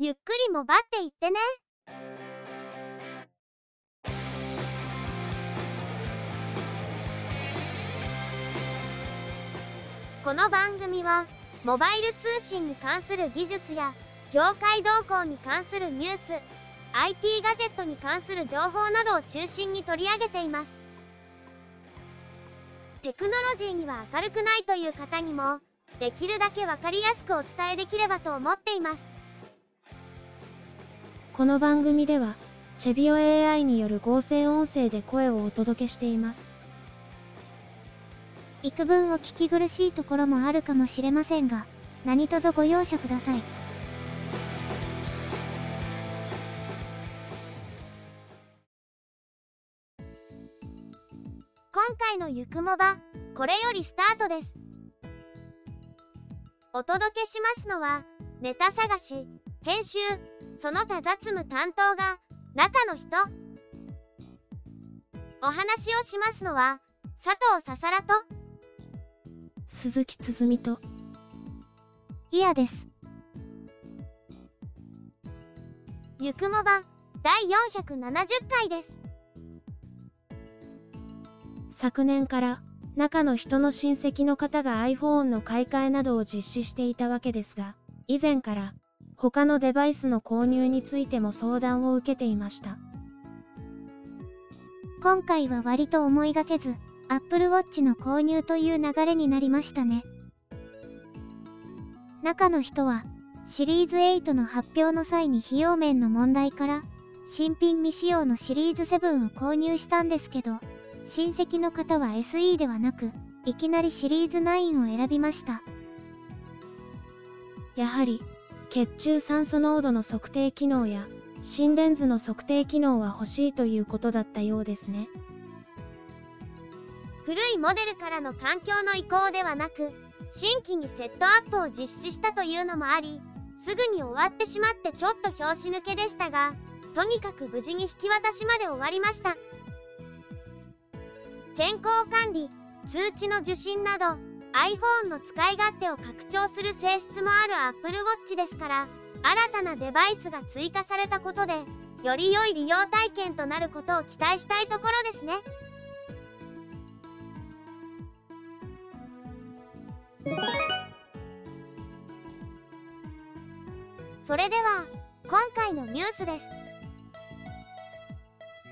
ゆっくりもばっていってね。この番組はモバイル通信に関する技術や業界動向に関するニュース IT ガジェットに関する情報などを中心に取り上げていますテクノロジーには明るくないという方にもできるだけ分かりやすくお伝えできればと思っていますこの番組ではチェビオ AI による合成音声で声をお届けしています。幾分お聞き苦しいところもあるかもしれませんが何卒ご容赦ください。今回のゆくもばこれよりスタートです。お届けしますのはネタ探し編集その他雑務担当が中の人。お話をしますのは佐藤ささらと。鈴木つづみと。イヤです。ゆくもば第470回です。昨年から中の人の親戚の方が iPhone の買い替えなどを実施していたわけですが以前から他のデバイスの購入についても相談を受けていました。今回は割と思いがけず Apple Watch の購入という流れになりましたね。中の人はシリーズ8の発表の際に費用面の問題から新品未使用のシリーズ7を購入したんですけど親戚の方は SE ではなくいきなりシリーズ9を選びました。やはり血中酸素濃度の測定機能や心電図の測定機能は欲しいということだったようですね。古いモデルからの環境の移行ではなく新規にセットアップを実施したというのもありすぐに終わってしまってちょっと拍子抜けでしたがとにかく無事に引き渡しまで終わりました。健康管理通知の受信など iPhone の使い勝手を拡張する性質もある Apple Watch ですから新たなデバイスが追加されたことでより良い利用体験となることを期待したいところですね。それでは今回のニュースです。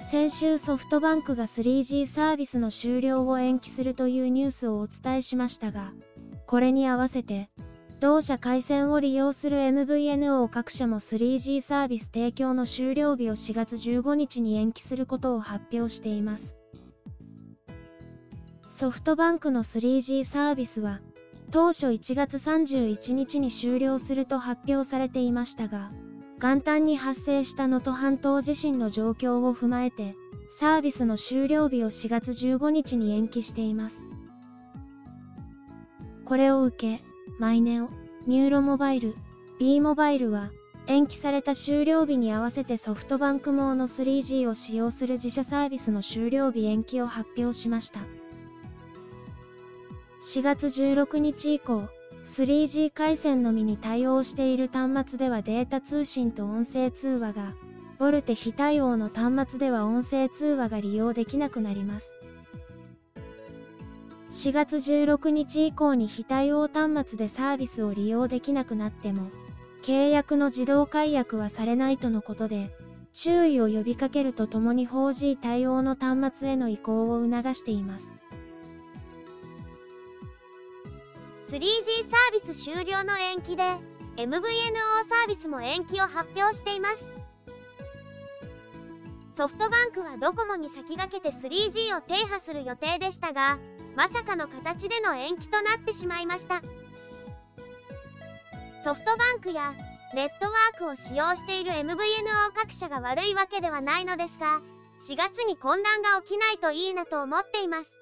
先週ソフトバンクが 3G サービスの終了を延期するというニュースをお伝えしましたがこれに合わせて同社回線を利用する MVNO 各社も 3G サービス提供の終了日を4月15日に延期することを発表しています。ソフトバンクの 3G サービスは当初1月31日に終了すると発表されていましたが元旦に発生した能登半島地震の状況を踏まえてサービスの終了日を4月15日に延期しています。これを受けマイネオニューロモバイル B モバイルは延期された終了日に合わせてソフトバンク網の 3G を使用する自社サービスの終了日延期を発表しました。4月16日以降 3G 回線のみに対応している端末ではデータ通信と音声通話がボルテ非対応の端末では音声通話が利用できなくなります。4月16日以降に非対応端末でサービスを利用できなくなっても契約の自動解約はされないとのことで注意を呼びかけるとともに 4G 対応の端末への移行を促しています。3G サービス終了の延期で MVNO サービスも延期を発表しています。ソフトバンクはドコモに先駆けて 3G を停波する予定でしたがまさかの形での延期となってしまいました。ソフトバンクやネットワークを使用している MVNO 各社が悪いわけではないのですが4月に混乱が起きないといいなと思っています。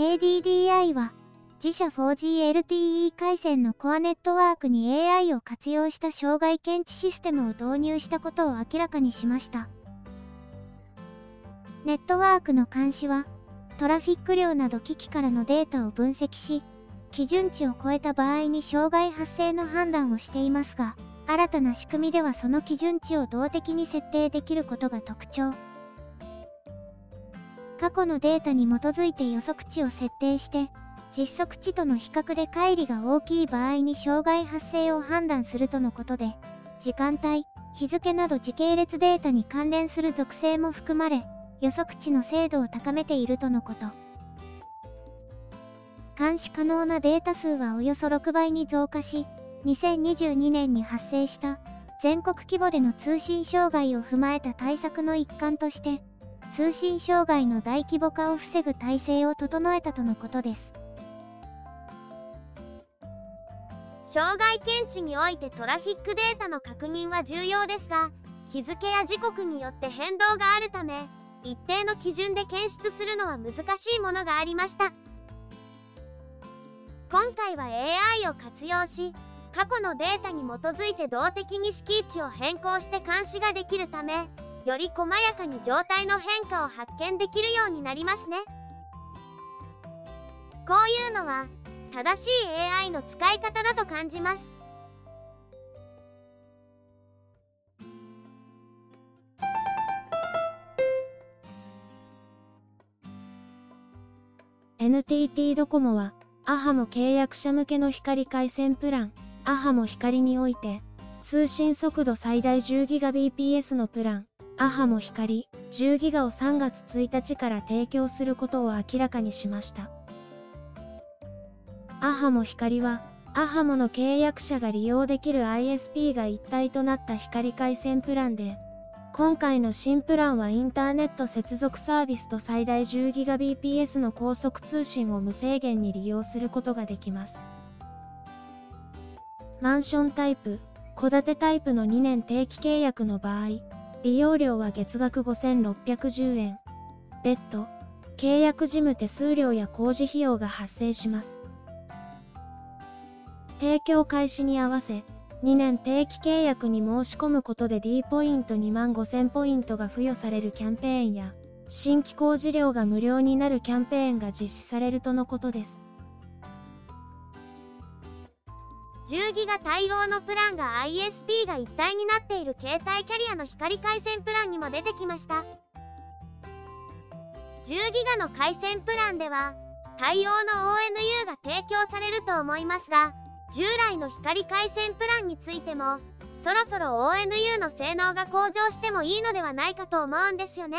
KDDI は自社 4G LTE 回線のコアネットワークに AI を活用した障害検知システムを導入したことを明らかにしましたネットワークの監視は、トラフィック量など機器からのデータを分析し、基準値を超えた場合に障害発生の判断をしていますが、新たな仕組みではその基準値を動的に設定できることが特徴。過去のデータに基づいて予測値を設定して、実測値との比較で乖離が大きい場合に障害発生を判断するとのことで、時間帯、日付など時系列データに関連する属性も含まれ、予測値の精度を高めているとのこと。監視可能なデータ数はおよそ6倍に増加し、2022年に発生した全国規模での通信障害を踏まえた対策の一環として、通信障害の大規模化を防ぐ体制を整えたとのことです。障害検知においてトラフィックデータの確認は重要ですが、日付や時刻によって変動があるため、一定の基準で検出するのは難しいものがありました今回は AI を活用し過去のデータに基づいて動的に敷地を変更して監視ができるためより細やかに状態の変化を発見できるようになりますね。こういうのは正しい AI の使い方だと感じます。NTT ドコモは、アハモ契約者向けの光回線プラン、アハモ光において、通信速度最大 10GBps のプラン、アハモ光 10GB を3月1日から提供することを明らかにしました。アハモ光は、アハモの契約者が利用できる ISP が一体となった光回線プランで、今回の新プランはインターネット接続サービスと最大 10GBps の高速通信を無制限に利用することができます。マンションタイプ、戸建てタイプの2年定期契約の場合、利用料は月額5610円。別途、契約事務手数料や工事費用が発生します。提供開始に合わせ、2年定期契約に申し込むことで D ポイント2万5000ポイントが付与されるキャンペーンや、新規工事料が無料になるキャンペーンが実施されるとのことです。10ギガ対応のプランが ISP が一体になっている携帯キャリアの光回線プランにも出てきました。10ギガの回線プランでは、対応の ONU が提供されると思いますが、従来の光回線プランについてもそろそろ ONU の性能が向上してもいいのではないかと思うんですよね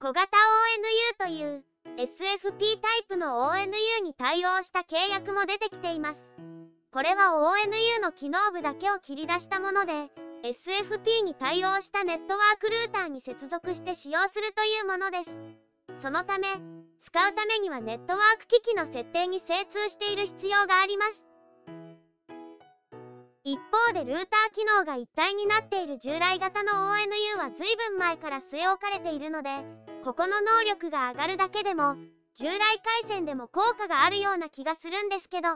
小型 ONU という SFP タイプの ONU に対応した契約も出てきていますこれは ONU の機能部だけを切り出したもので SFP に対応したネットワークルーターに接続して使用するというものですそのため使うためにはネットワーク機器の設定に精通している必要があります。一方でルーター機能が一体になっている従来型の ONU は随分前から据え置かれているので、ここの能力が上がるだけでも、従来回線でも効果があるような気がするんですけど、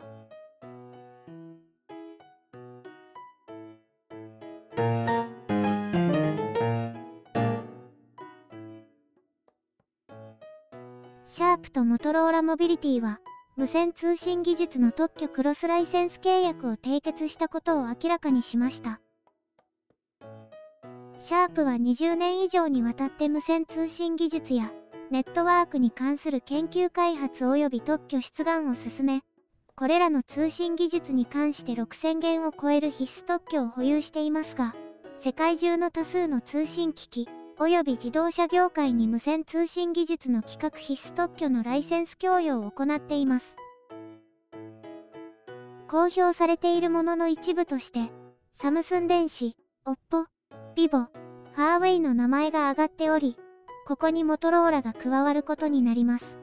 シャープとモトローラモビリティは、無線通信技術の特許クロスライセンス契約を締結したことを明らかにしました。シャープは20年以上にわたって無線通信技術やネットワークに関する研究開発及び特許出願を進め、これらの通信技術に関して6000件を超える必須特許を保有していますが、世界中の多数の通信機器、及び自動車業界に無線通信技術の規格必須特許のライセンス供与を行っています。公表されているものの一部として、サムスン電子、オッポ、ビボ、ファーウェイの名前が挙がっており、ここにモトローラが加わることになります。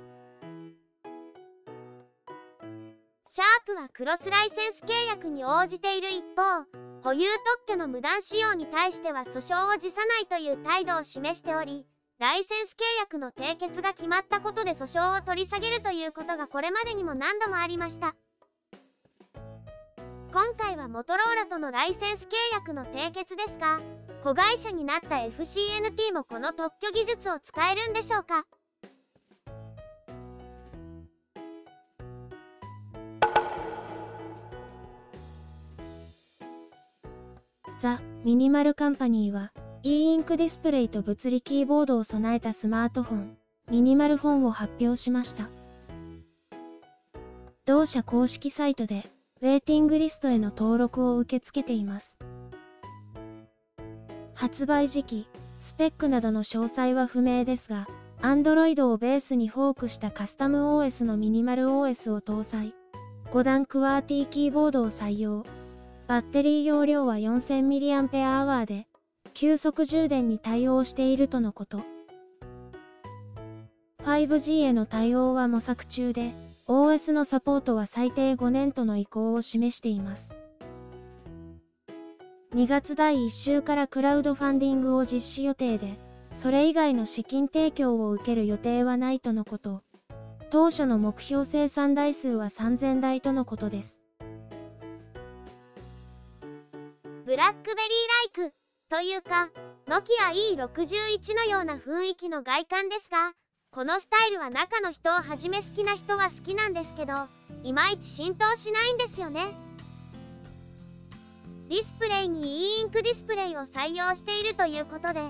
シャープはクロスライセンス契約に応じている一方、保有特許の無断使用に対しては訴訟を辞さないという態度を示しており、ライセンス契約の締結が決まったことで訴訟を取り下げるということがこれまでにも何度もありました。今回はモトローラとのライセンス契約の締結ですが、子会社になった FCNT もこの特許技術を使えるんでしょうか？ザ・ミニマルカンパニーは e インクディスプレイと物理キーボードを備えたスマートフォンミニマルフォンを発表しました。同社公式サイトでウェイティングリストへの登録を受け付けています。発売時期スペックなどの詳細は不明ですが Android をベースにフォークしたカスタム OS のミニマル OS を搭載5段クワーティーキーボードを採用バッテリー容量は 4000mAh で、急速充電に対応しているとのこと。5G への対応は模索中で、OS のサポートは最低5年との意向を示しています。2月第1週からクラウドファンディングを実施予定で、それ以外の資金提供を受ける予定はないとのこと。当初の目標生産台数は3000台とのことです。ブラックベリーライクというか、ノキア E61 のような雰囲気の外観ですが、このスタイルは中の人をはじめ好きな人は好きなんですけど、いまいち浸透しないんですよね。ディスプレイに e インクディスプレイを採用しているということで、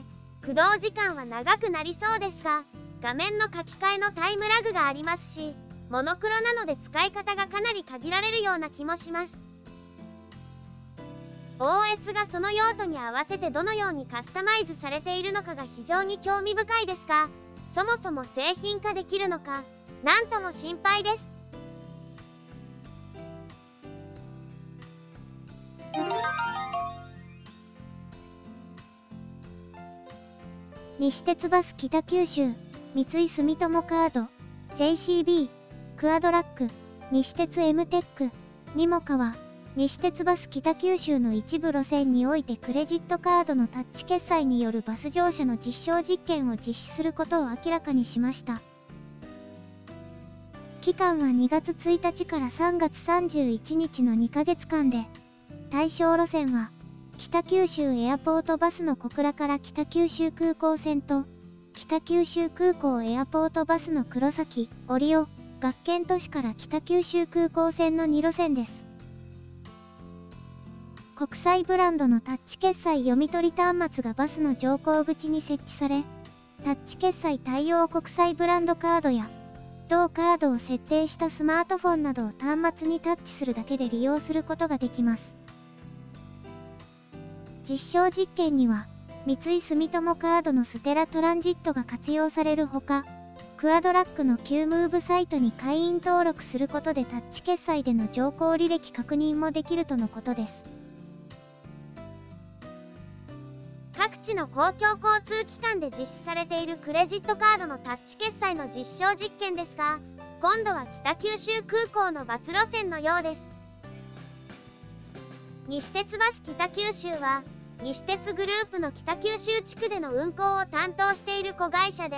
駆動時間は長くなりそうですが、画面の書き換えのタイムラグがありますし、モノクロなので使い方がかなり限られるような気もします。OS がその用途に合わせてどのようにカスタマイズされているのかが非常に興味深いですがそもそも製品化できるのか何とも心配です西鉄バス北九州三井住友カード JCB クアドラック西鉄 M テックにもかは西鉄バス北九州の一部路線においてクレジットカードのタッチ決済によるバス乗車の実証実験を実施することを明らかにしました。期間は2月1日から3月31日の2ヶ月間で対象路線は北九州エアポートバスの小倉から北九州空港線と北九州空港エアポートバスの黒崎、折尾、学研都市から北九州空港線の2路線です。国際ブランドのタッチ決済読み取り端末がバスの乗降口に設置され、タッチ決済対応国際ブランドカードや、同カードを設定したスマートフォンなどを端末にタッチするだけで利用することができます。実証実験には、三井住友カードのステラトランジットが活用されるほか、クアドラックの Q ムーブサイトに会員登録することでタッチ決済での乗降履歴確認もできるとのことです。各地の公共交通機関で実施されているクレジットカードのタッチ決済の実証実験ですが今度は北九州空港のバス路線のようです西鉄バス北九州は西鉄グループの北九州地区での運行を担当している子会社で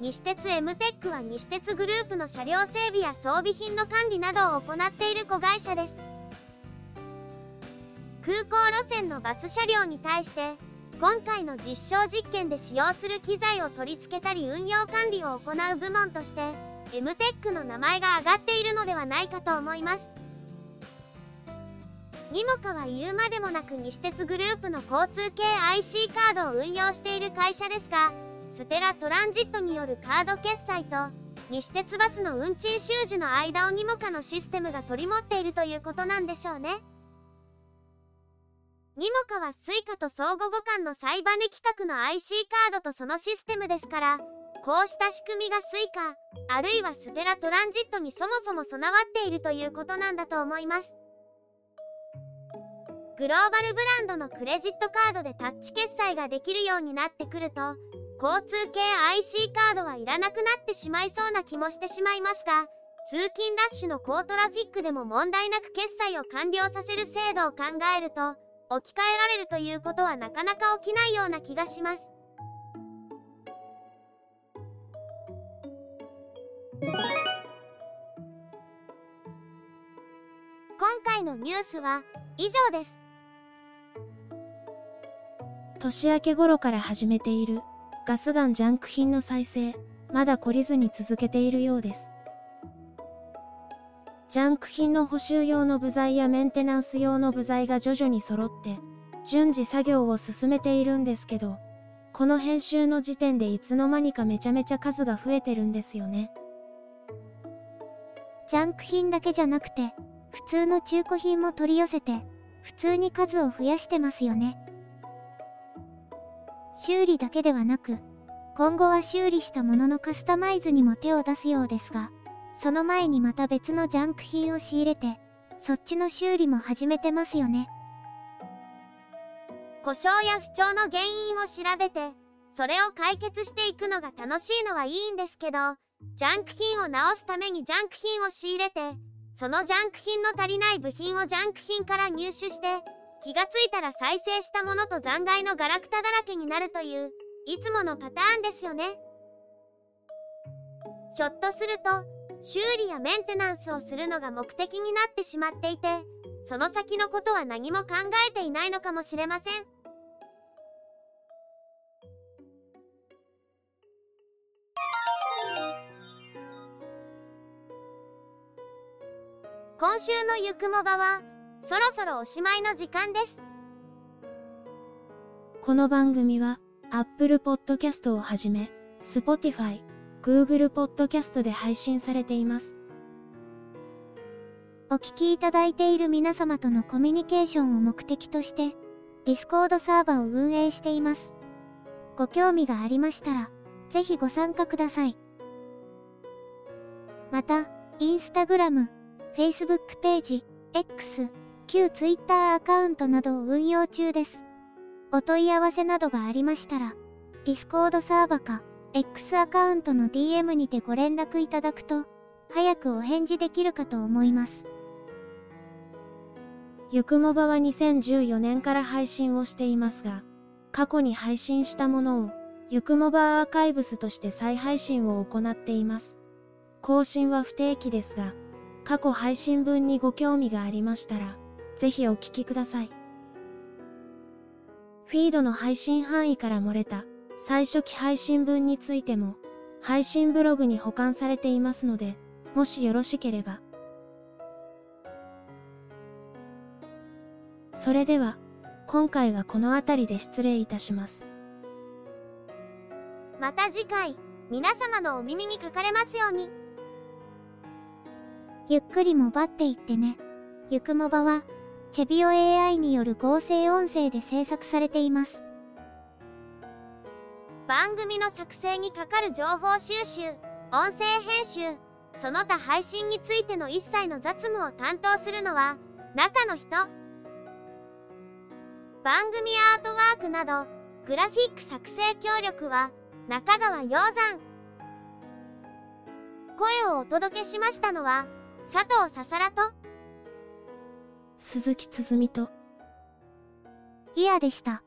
西鉄 M テックは西鉄グループの車両整備や装備品の管理などを行っている子会社です。空港路線のバス車両に対して今回の実証実験で使用する機材を取り付けたり運用管理を行う部門として MTech の名前が挙がっているのではないかと思います。にもかは言うまでもなく西鉄グループの交通系 IC カードを運用している会社ですがステラトランジットによるカード決済と西鉄バスの運賃収受の間をにもかのシステムが取り持っているということなんでしょうね。にもかは Suica と相互互換のサイバネ規格の IC カードとそのシステムですからこうした仕組みが Suica あるいはステラトランジットにそもそも備わっているということなんだと思いますグローバルブランドのクレジットカードでタッチ決済ができるようになってくると交通系 IC カードはいらなくなってしまいそうな気もしてしまいますが通勤ラッシュの高トラフィックでも問題なく決済を完了させる制度を考えると置き換えられるということはなかなか起きないような気がします。今回のニュースは以上です。年明け頃から始めているガスガンジャンク品の再生、まだ懲りずに続けているようです。ジャンク品の補修用の部材やメンテナンス用の部材が徐々に揃って、順次作業を進めているんですけど、この編集の時点でいつの間にかめちゃめちゃ数が増えてるんですよね。ジャンク品だけじゃなくて、普通の中古品も取り寄せて、普通に数を増やしてますよね。修理だけではなく、今後は修理したもののカスタマイズにも手を出すようですが、その前にまた別のジャンク品を仕入れて、そっちの修理も始めてますよね。故障や不調の原因を調べて、それを解決していくのが楽しいのはいいんですけど、ジャンク品を直すためにジャンク品を仕入れて、そのジャンク品の足りない部品をジャンク品から入手して、気がついたら再生したものと残骸のガラクタだらけになるという、いつものパターンですよね。ひょっとすると、修理やメンテナンスをするのが目的になってしまっていて、その先のことは何も考えていないのかもしれません。今週のゆくもばは、そろそろおしまいの時間です。この番組は、Apple Podcast をはじめ、Spotify、Google Podcast で配信されています。お聞きいただいている皆様とのコミュニケーションを目的として、Discord サーバーを運営しています。ご興味がありましたら、ぜひご参加ください。また、Instagram、Facebook ページ、X、旧 Twitter アカウントなどを運用中です。お問い合わせなどがありましたら、Discord サーバか、X アカウントの DM にてご連絡いただくと、早くお返事できるかと思います。ゆくもばは2014年から配信をしていますが、過去に配信したものを、ゆくもばアーカイブスとして再配信を行っています。更新は不定期ですが、過去配信分にご興味がありましたら、ぜひお聞きください。フィードの配信範囲から漏れた最初期配信分についても、配信ブログに保管されていますので、もしよろしければ。それでは、今回はこの辺りで失礼いたします。また次回、皆様のお耳にかかれますように。ゆっくりもばっていってね。ゆくもばは、チェビオ AI による合成音声で制作されています。番組の作成にかかる情報収集、音声編集、その他配信についての一切の雑務を担当するのは、中の人。番組アートワークなど、グラフィック作成協力は、中川洋山。声をお届けしましたのは、佐藤ささらと、鈴木つづみと、イヤでした。